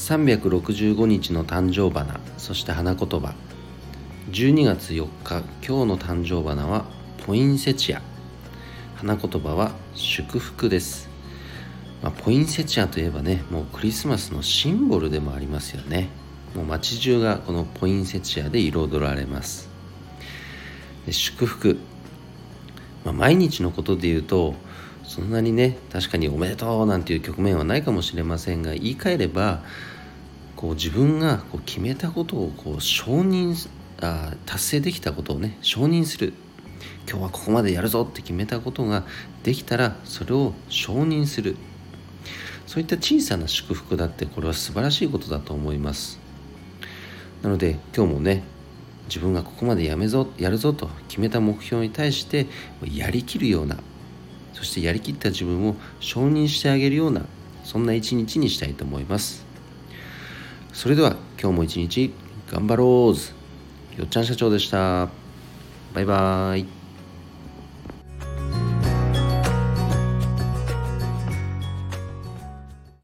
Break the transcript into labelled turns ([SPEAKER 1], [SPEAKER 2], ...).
[SPEAKER 1] 365日の誕生花そして花言葉。12月4日今日の誕生花はポインセチア。花言葉は祝福です、まあ、ポインセチアといえばねもうクリスマスのシンボルでもありますよね。もう街中がこのポインセチアで彩られます。で祝福、まあ、毎日のことで言うとそんなにね確かに「おめでとう」なんていう局面はないかもしれませんが言い換えればこう自分がこう決めたことをこう承認あ達成できたことをね承認する。今日はここまでやるぞって決めたことができたらそれを承認する。そういった小さな祝福だってこれは素晴らしいことだと思います。なので今日もね自分がここまでやめぞやるぞと決めた目標に対してやりきるようなそしてやりきった自分を承認してあげるようなそんな一日にしたいと思います。それでは今日も一日頑張ろうよっちゃん社長でした。バイバーイ。